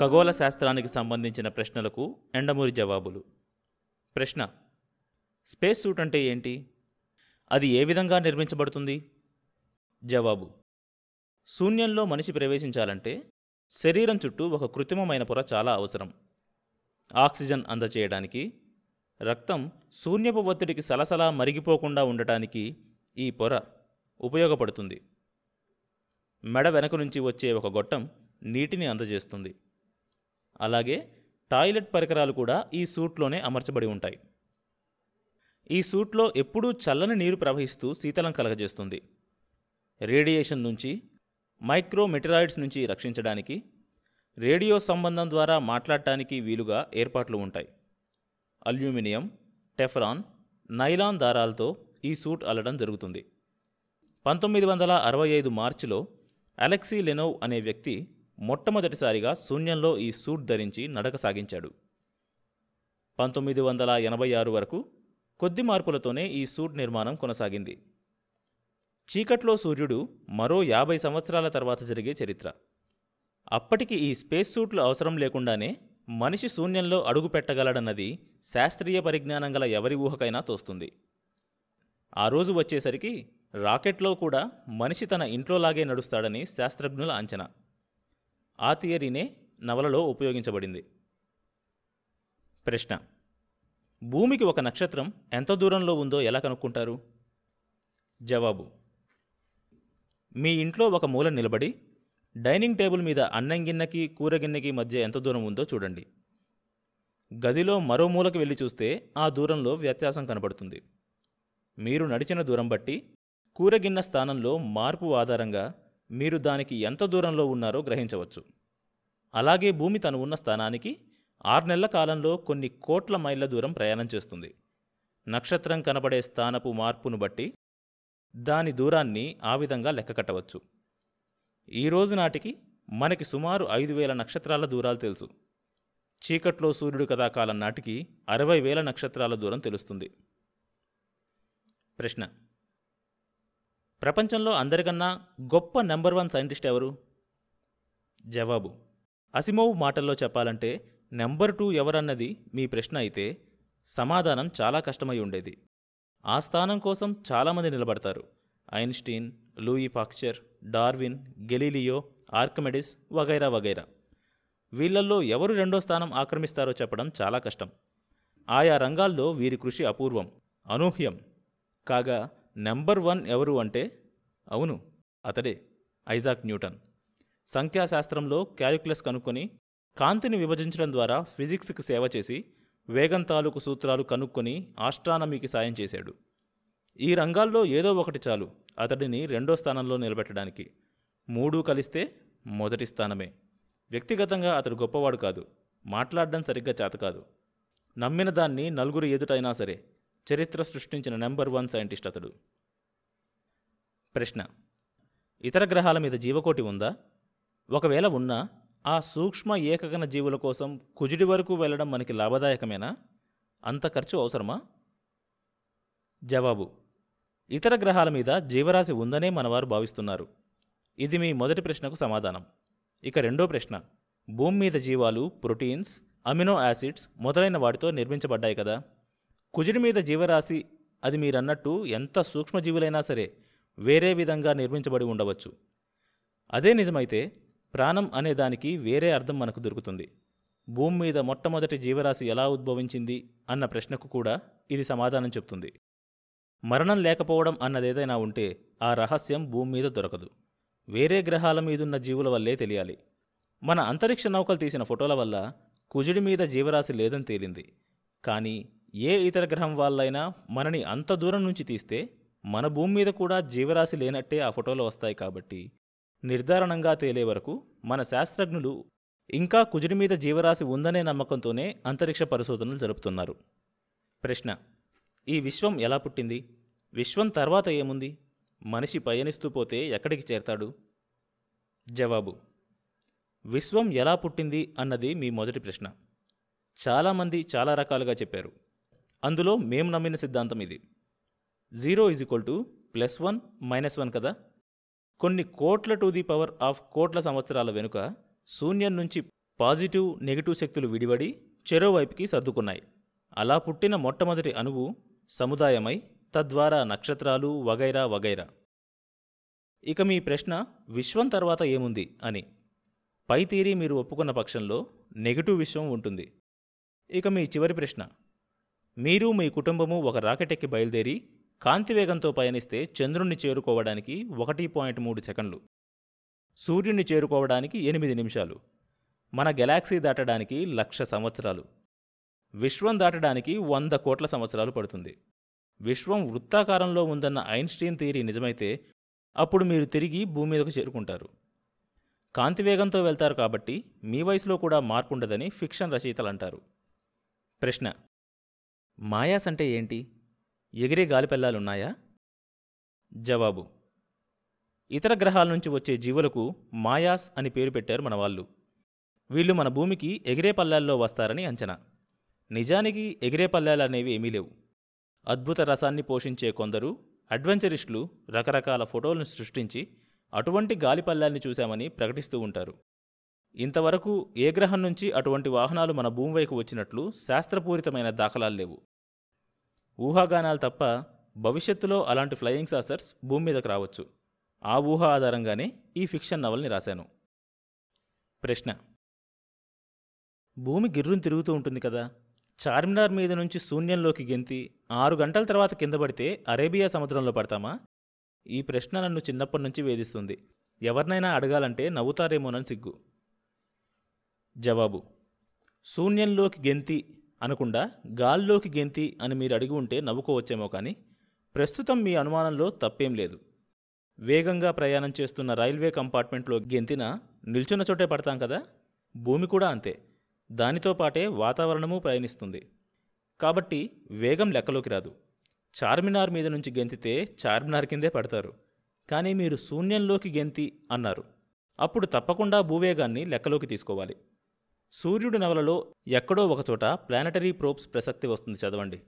ఖగోళ శాస్త్రానికి సంబంధించిన ప్రశ్నలకు ఎండమూరి జవాబులు. ప్రశ్న స్పేస్ సూట్ అంటే ఏంటి? అది ఏ విధంగా నిర్మించబడుతుంది? జవాబు శూన్యంలో మనిషి ప్రవేశించాలంటే శరీరం చుట్టూ ఒక కృత్రిమమైన పొర చాలా అవసరం. ఆక్సిజన్ అందచేయడానికి రక్తం శూన్యపు ఒత్తిడికి సలసలా మరిగిపోకుండా ఉండటానికి ఈ పొర ఉపయోగపడుతుంది. మెడ వెనక నుంచి వచ్చే ఒక గొట్టం నీటిని అందజేస్తుంది. అలాగే టాయిలెట్ పరికరాలు కూడా ఈ సూట్లోనే అమర్చబడి ఉంటాయి. ఈ సూట్లో ఎప్పుడూ చల్లని నీరు ప్రవహిస్తూ శీతలం కలగజేస్తుంది. రేడియేషన్ నుంచి మైక్రోమెటరాయిడ్స్ నుంచి రక్షించడానికి రేడియో సంబంధం ద్వారా మాట్లాడటానికి వీలుగా ఏర్పాట్లు ఉంటాయి. అల్యూమినియం టెఫరాన్ నైలాన్ దారాలతో ఈ సూట్ అల్లడం జరుగుతుంది. పంతొమ్మిది వందల అరవై ఐదు మార్చిలో అలెక్సీ లెనోవ్ అనే వ్యక్తి మొట్టమొదటిసారిగా శూన్యంలో ఈ సూట్ ధరించి నడక సాగించాడు పంతొమ్మిది వందల ఎనభై ఆరు వరకు కొద్ది మార్పులతోనే ఈ సూట్ నిర్మాణం కొనసాగింది. చీకట్లో సూర్యుడు మరో యాభై సంవత్సరాల తర్వాత జరిగే చరిత్ర. అప్పటికి ఈ స్పేస్ సూట్లు అవసరం లేకుండానే మనిషి శూన్యంలో అడుగు పెట్టగలడన్నది శాస్త్రీయ పరిజ్ఞానం గల ఎవరి ఊహకైనా తోస్తుంది. ఆ రోజు వచ్చేసరికి రాకెట్లో కూడా మనిషి తన ఇంట్లోలాగే నడుస్తాడని శాస్త్రజ్ఞుల అంచనా. ఆ థియరీనే నవలలో ఉపయోగించబడింది. ప్రశ్న. భూమికి ఒక నక్షత్రం ఎంత దూరంలో ఉందో ఎలా కనుక్కుంటారు? జవాబు. మీ ఇంట్లో ఒక మూల నిలబడి డైనింగ్ టేబుల్ మీద అన్నం గిన్నెకి కూర గిన్నెకి మధ్య ఎంత దూరం ఉందో చూడండి. గదిలో మరో మూలకు వెళ్ళి చూస్తే ఆ దూరంలో వ్యత్యాసం కనబడుతుంది. మీరు నడిచిన దూరం బట్టి కూరగిన్న స్థానంలో మార్పు ఆధారంగా మీరు దానికి ఎంత దూరంలో ఉన్నారో గ్రహించవచ్చు. అలాగే భూమి తను ఉన్న స్థానానికి ఆరు నెలల కాలంలో కొన్ని కోట్ల మైళ్ళ దూరం ప్రయాణం చేస్తుంది. నక్షత్రం కనబడే స్థానపు మార్పును బట్టి దాని దూరాన్ని ఆ విధంగా లెక్క కట్టవచ్చు. ఈ రోజు నాటికి మనకి సుమారు ఐదు వేల నక్షత్రాల దూరాలు తెలుసు. చీకట్లో సూర్యుడు కథాకాలం నాటికి అరవై వేల నక్షత్రాల దూరం తెలుస్తుంది. ప్రశ్న ప్రపంచంలో అందరికన్నా గొప్ప నెంబర్ వన్ సైంటిస్ట్ ఎవరు? జవాబు. అసిమోవ్ మాటల్లో చెప్పాలంటే నెంబర్ టూ ఎవరన్నది మీ ప్రశ్న అయితే సమాధానం చాలా కష్టమై ఉండేది. ఆ స్థానం కోసం చాలామంది నిలబడతారు. Einstein Louis Pasteur Darwin Galileo Archimedes వగైరా వగైరా. వీళ్ళల్లో ఎవరు రెండో స్థానం ఆక్రమిస్తారో చెప్పడం చాలా కష్టం. ఆయా రంగాల్లో వీరి కృషి అపూర్వం అనూహ్యం. కాగా నెంబర్ వన్ ఎవరు అంటే? అవును అతడే ఐజాక్ న్యూటన్. సంఖ్యాశాస్త్రంలో క్యాలిక్యులస్ కనుక్కొని కాంతిని విభజించడం ద్వారా ఫిజిక్స్కి సేవ చేసి వేగం తాలూకు సూత్రాలు కనుక్కొని ఆస్ట్రానమీకి సాయం చేశాడు. ఈ రంగాల్లో ఏదో ఒకటి చాలు అతడిని రెండో స్థానంలో నిలబెట్టడానికి. మూడు కలిస్తే మొదటి స్థానమే. వ్యక్తిగతంగా అతడు గొప్పవాడు కాదు మాట్లాడడం సరిగ్గా చేత కాదు. నమ్మిన దాన్ని నలుగురు ఎదుటైనా సరే చరిత్ర సృష్టించిన నెంబర్ వన్ సైంటిస్ట్ అతడు. ప్రశ్న ఇతర గ్రహాల మీద జీవకోటి ఉందా? ఒకవేళ ఉన్నా ఆ సూక్ష్మ ఏకగణ జీవుల కోసం కుజిడి వరకు వెళ్ళడం మనకి లాభదాయకమేనా? అంత ఖర్చు అవసరమా? జవాబు ఇతర గ్రహాల మీద జీవరాశి ఉందనే మనవారు భావిస్తున్నారు. ఇది మీ మొదటి ప్రశ్నకు సమాధానం. ఇక రెండో ప్రశ్న భూమి మీద జీవాలు ప్రోటీన్స్ అమినో యాసిడ్స్ మొదలైన వాటితో నిర్మించబడ్డాయి కదా? కుజుడి మీద జీవరాశి అది మీరన్నట్టు ఎంత సూక్ష్మజీవులైనా సరే వేరే విధంగా నిర్మించబడి ఉండవచ్చు. అదే నిజమైతే ప్రాణం అనే దానికి వేరే అర్థం మనకు దొరుకుతుంది. భూమి మీద మొట్టమొదటి జీవరాశి ఎలా ఉద్భవించింది అన్న ప్రశ్నకు కూడా ఇది సమాధానం చెప్తుంది. మరణం లేకపోవడం అన్నదేదైనా ఉంటే ఆ రహస్యం భూమి మీద దొరకదు. వేరే గ్రహాల మీదున్న జీవుల వల్లే తెలియాలి. మన అంతరిక్ష నౌకలు తీసిన ఫోటోల వల్ల కుజుడి మీద జీవరాశి లేదని తేలింది. కానీ ఏ ఇతర గ్రహం వాళ్ళైనా మనని అంత దూరం నుంచి తీస్తే మన భూమి మీద కూడా జీవరాశి లేనట్టే ఆ ఫోటోలు వస్తాయి కాబట్టి నిర్ధారణంగా తేలే వరకు మన శాస్త్రజ్ఞులు ఇంకా కుజుడి మీద జీవరాశి ఉందనే నమ్మకంతోనే అంతరిక్ష పరిశోధనలు జరుపుతున్నారు. ప్రశ్న ఈ విశ్వం ఎలా పుట్టింది? విశ్వం తర్వాత ఏముంది? మనిషి పయనిస్తూ పోతే ఎక్కడికి చేరతాడు? జవాబు విశ్వం ఎలా పుట్టింది అన్నది మీ మొదటి ప్రశ్న. చాలామంది చాలా రకాలుగా చెప్పారు. అందులో మేము నమ్మిన సిద్ధాంతం ఇది. Zero is equal to plus one minus one కదా? కొన్ని కోట్ల టు ది పవర్ ఆఫ్ కోట్ల సంవత్సరాల వెనుక శూన్యం నుంచి పాజిటివ్ నెగిటివ్ శక్తులు విడివడి చెరోవైపుకి సర్దుకున్నాయి. అలా పుట్టిన మొట్టమొదటి అణువు సముదాయమై తద్వారా నక్షత్రాలు వగైరా వగైరా. ఇక మీ ప్రశ్న విశ్వం తర్వాత ఏముంది? అని. పై తీరి మీరు ఒప్పుకున్న పక్షంలో నెగిటివ్ విశ్వం ఉంటుంది. ఇక మీ చివరి ప్రశ్న మీరు మీ కుటుంబము ఒక రాకెట్ ఎక్కి బయలుదేరి కాంతి వేగంతో పయనిస్తే చంద్రుణ్ణి చేరుకోవడానికి ఒకటి పాయింట్ మూడు సెకండ్లు సూర్యుణ్ణి చేరుకోవడానికి ఎనిమిది నిమిషాలు మన గెలాక్సీ దాటడానికి లక్ష సంవత్సరాలు విశ్వం దాటడానికి వంద కోట్ల సంవత్సరాలు పడుతుంది. విశ్వం వృత్తాకారంలో ఉందన్న ఐన్స్టీన్ థియరీ నిజమైతే అప్పుడు మీరు తిరిగి భూమి మీదకు చేరుకుంటారు. కాంతి వేగంతో వెళ్తారు కాబట్టి మీ వయసులో కూడా మార్పుండదని ఫిక్షన్ రచయితలు అంటారు ప్రశ్న మాయాస్ అంటే ఏంటి? ఎగిరే గాలిపెల్లాలున్నాయా? జవాబు. ఇతర గ్రహాల నుంచి వచ్చే జీవులకు మాయాస్ అని పేరు పెట్టారు మన వాళ్ళు వీళ్ళు మన భూమికి ఎగిరే పల్లాల్లో వస్తారని అంచనా. నిజానికి ఎగిరే పల్లాలు అనేవి ఏమీ లేవు. అద్భుత రసాన్ని పోషించే కొందరు అడ్వెంచరిస్టులు రకరకాల ఫోటోలను సృష్టించి అటువంటి గాలిపల్లాల్ని చూశామని ప్రకటిస్తూ ఉంటారు. ఇంతవరకు ఏ గ్రహం నుంచి అటువంటి వాహనాలు మన భూమి వైపు వచ్చినట్లు శాస్త్రపూరితమైన దాఖలాలు లేవు. ఊహాగానాలు తప్ప భవిష్యత్తులో అలాంటి ఫ్లయింగ్ సాసర్స్ భూమి మీదకు రావచ్చు. ఆ ఊహ ఆధారంగానే ఈ ఫిక్షన్ నవల్ని రాశాను. ప్రశ్న. భూమి గిర్రును తిరుగుతూ ఉంటుంది కదా. చార్మినార్ మీద నుంచి శూన్యంలోకి గెంతి ఆరు గంటల తర్వాత కింద పడితే అరేబియా సముద్రంలో పడతామా? ఈ ప్రశ్న నన్ను చిన్నప్పటి నుంచి వేధిస్తుంది. ఎవరినైనా అడగాలంటే నవ్వుతారేమోనని సిగ్గు. జవాబు. శూన్యంలోకి గెంతి అనకుండా గాల్లోకి గెంతి అని మీరు అడిగి ఉంటే నవ్వుకోవచ్చేమో కానీ ప్రస్తుతం మీ అనుమానంలో తప్పేం లేదు. వేగంగా ప్రయాణం చేస్తున్న రైల్వే కంపార్ట్మెంట్లో గెంతిన నిల్చున్న చోటే పడతాం కదా? భూమి కూడా అంతే. దానితో పాటే వాతావరణము ప్రయాణిస్తుంది. కాబట్టి వేగం లెక్కలోకి రాదు. చార్మినార్ మీద నుంచి గెంతితే చార్మినార్ కిందే పడతారు. కానీ మీరు శూన్యంలోకి గెంతి అన్నారు. అప్పుడు తప్పకుండా భూవేగాన్ని లెక్కలోకి తీసుకోవాలి. సూర్యుడి నవలలో ఎక్కడో ఒకచోట ప్లానటరీ ప్రోబ్స్ ప్రసక్తి వస్తుంది చదవండి.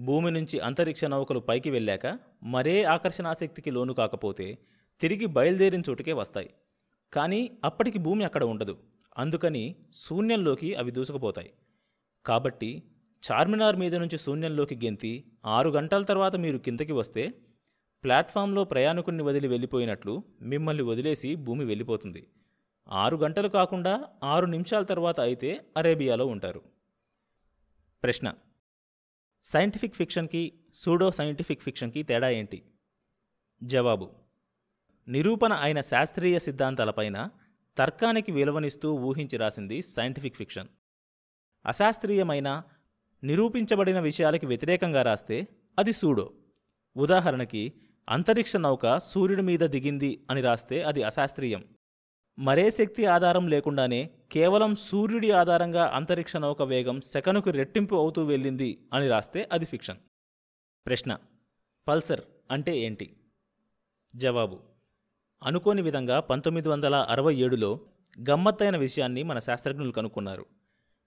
భూమి నుంచి అంతరిక్ష నౌకలు పైకి వెళ్ళాక మరే ఆకర్షణాశక్తికి లోను కాకపోతే తిరిగి బయలుదేరిన చోటుకే వస్తాయి. కానీ అప్పటికి భూమి అక్కడ ఉండదు. అందుకని శూన్యంలోకి అవి దూసుకుపోతాయి. కాబట్టి చార్మినార్ మీద నుంచి శూన్యంలోకి గెంతి ఆరు గంటల తర్వాత మీరు కిందకి వస్తే ప్లాట్ఫామ్లో ప్రయాణికుడిని వదిలి వెళ్ళిపోయినట్లు మిమ్మల్ని వదిలేసి భూమి వెళ్ళిపోతుంది. ఆరు గంటలు కాకుండా ఆరు నిమిషాల తర్వాత అయితే అరేబియాలో ఉంటారు. ప్రశ్న. సైంటిఫిక్ ఫిక్షన్కి సూడో సైంటిఫిక్ ఫిక్షన్కి తేడా ఏంటి? జవాబు. నిరూపణ అయిన శాస్త్రీయ సిద్ధాంతాలపైన తర్కానికి విలువనిస్తూ ఊహించి రాసింది సైంటిఫిక్ ఫిక్షన్. అశాస్త్రీయమైన నిరూపించబడిన విషయాలకి వ్యతిరేకంగా రాస్తే అది సూడో. ఉదాహరణకి అంతరిక్ష నౌక సూర్యుడి మీద దిగింది అని రాస్తే అది అశాస్త్రీయం. మరే శక్తి ఆధారం లేకుండానే కేవలం సూర్యుడి ఆధారంగా అంతరిక్ష నౌక వేగం సెకనుకు రెట్టింపు అవుతూ వెళ్ళింది అని రాస్తే అది ఫిక్షన్. ప్రశ్న పల్సర్ అంటే ఏంటి? జవాబు అనుకోని విధంగా పంతొమ్మిది వందల అరవై ఏడులో గమ్మత్తైన విషయాన్ని మన శాస్త్రజ్ఞులు కనుక్కున్నారు.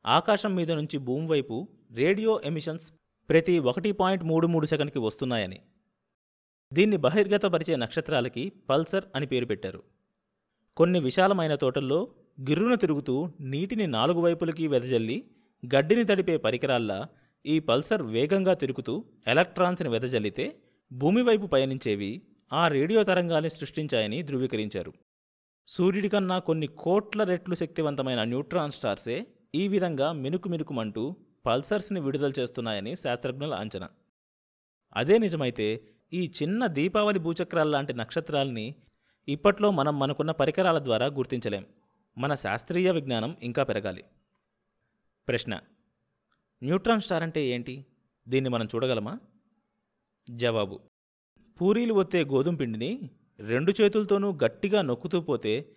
ఆకాశం మీద నుంచి భూమి వైపు రేడియో ఎమిషన్స్ ప్రతి ఒకటి పాయింట్ మూడు మూడు సెకండ్కి వస్తున్నాయని. దీన్ని బహిర్గతపరిచే నక్షత్రాలకి పల్సర్ అని పేరు పెట్టారు. కొన్ని విశాలమైన తోటల్లో గిర్రున తిరుగుతూ నీటిని నాలుగు వైపులకి వెదజల్లి గడ్డిని తడిపే పరికరాల్లా ఈ పల్సర్ వేగంగా తిరుగుతూ ఎలక్ట్రాన్స్ని వెదజల్లితే భూమి వైపు పయనించేవి ఆ రేడియో తరంగాల్ని సృష్టించాయని ధృవీకరించారు. సూర్యుడి కన్నా కొన్ని కోట్ల రెట్లు శక్తివంతమైన న్యూట్రాన్ స్టార్సే ఈ విధంగా మినుకు మినుకుమంటూ పల్సర్స్ని విడుదల చేస్తున్నాయని శాస్త్రజ్ఞుల అంచనా. అదే నిజమైతే ఈ చిన్న దీపావళి భూచక్రాల్లాంటి నక్షత్రాల్ని ఇప్పట్లో మనం మనకున్న పరికరాల ద్వారా గుర్తించలేం. మన శాస్త్రీయ విజ్ఞానం ఇంకా పెరగాలి. ప్రశ్న న్యూట్రాన్ స్టార్ అంటే ఏంటి? దీన్ని మనం చూడగలమా? జవాబు పూరీలు ఒత్తే గోధుమ పిండిని రెండు చేతులతోనూ గట్టిగా నొక్కుతూ పోతే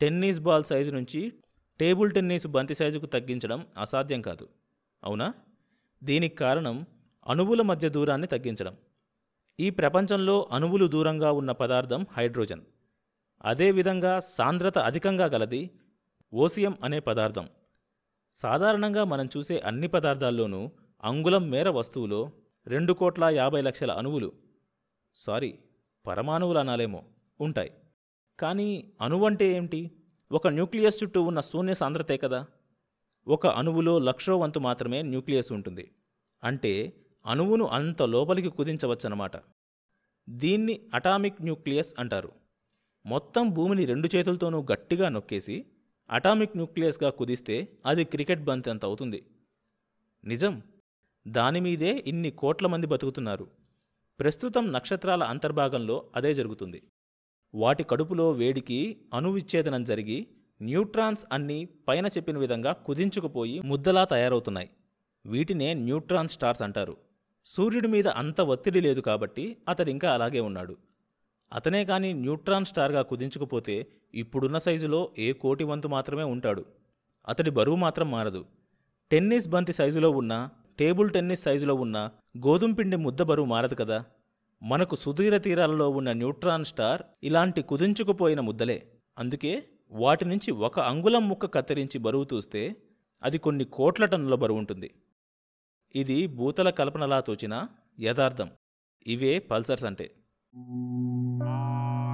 టెన్నిస్ బాల్ సైజు నుంచి టేబుల్ టెన్నిస్ బంతి సైజుకు తగ్గించడం అసాధ్యం కాదు. అవునా? దీనికి కారణం అణువుల మధ్య దూరాన్ని తగ్గించడం. ఈ ప్రపంచంలో అణువులు దూరంగా ఉన్న పదార్థం హైడ్రోజన్. అదేవిధంగా సాంద్రత అధికంగా గలది ఓసియం అనే పదార్థం. సాధారణంగా మనం చూసే అన్ని పదార్థాల్లోనూ అంగుళం మేర వస్తువులో రెండు కోట్ల యాభై లక్షల అణువులు సారీ పరమాణువులు అనాలేమో ఉంటాయి. కానీ అణువంటే ఏమిటి? ఒక న్యూక్లియస్ చుట్టూ ఉన్న శూన్య సాంద్రతే కదా. ఒక అణువులో లక్షో వంతు మాత్రమే న్యూక్లియస్ ఉంటుంది. అంటే అణువును అంత లోపలికి కుదించవచ్చనమాట దీన్ని అటామిక్ న్యూక్లియస్ అంటారు. మొత్తం భూమిని రెండు చేతులతోనూ గట్టిగా నొక్కేసి అటామిక్ న్యూక్లియస్గా కుదిస్తే అది క్రికెట్ బంతి అంత అవుతుంది. నిజం. దానిమీదే ఇన్ని కోట్ల మంది బతుకుతున్నారు. ప్రస్తుతం నక్షత్రాల అంతర్భాగంలో అదే జరుగుతుంది. వాటి కడుపులో వేడికి అణువిచ్ఛేదనం జరిగి న్యూట్రాన్స్ అన్నీ పైన చెప్పిన విధంగా కుదించుకుపోయి ముద్దలా తయారవుతున్నాయి. వీటినే న్యూట్రాన్ స్టార్స్ అంటారు. సూర్యుడి మీద అంత ఒత్తిడి లేదు కాబట్టి అతడింకా అలాగే ఉన్నాడు. అతనే కానీ న్యూట్రాన్ స్టార్గా కుదించకపోతే ఇప్పుడున్న సైజులో ఏ కోటి వంతు మాత్రమే ఉంటాడు. అతడి బరువు మాత్రం మారదు. టెన్నిస్ బంతి సైజులో ఉన్న టేబుల్ టెన్నిస్ సైజులో ఉన్న గోధుమ పిండి ముద్ద బరువు మారదు కదా. మనకు సుదీర తీరాలలో ఉన్న న్యూట్రాన్ స్టార్ ఇలాంటి కుదించుకుపోయిన ముద్దలే. అందుకే వాటి నుంచి ఒక అంగుళం ముక్క కత్తిరించి బరువు చూస్తే అది కొన్ని కోట్ల టన్నుల బరువు ఉంటుంది. ఇది భూతల కల్పనలా తోచిన యథార్థం. ఇవే పల్సర్స్ అంటే. 嗯啊。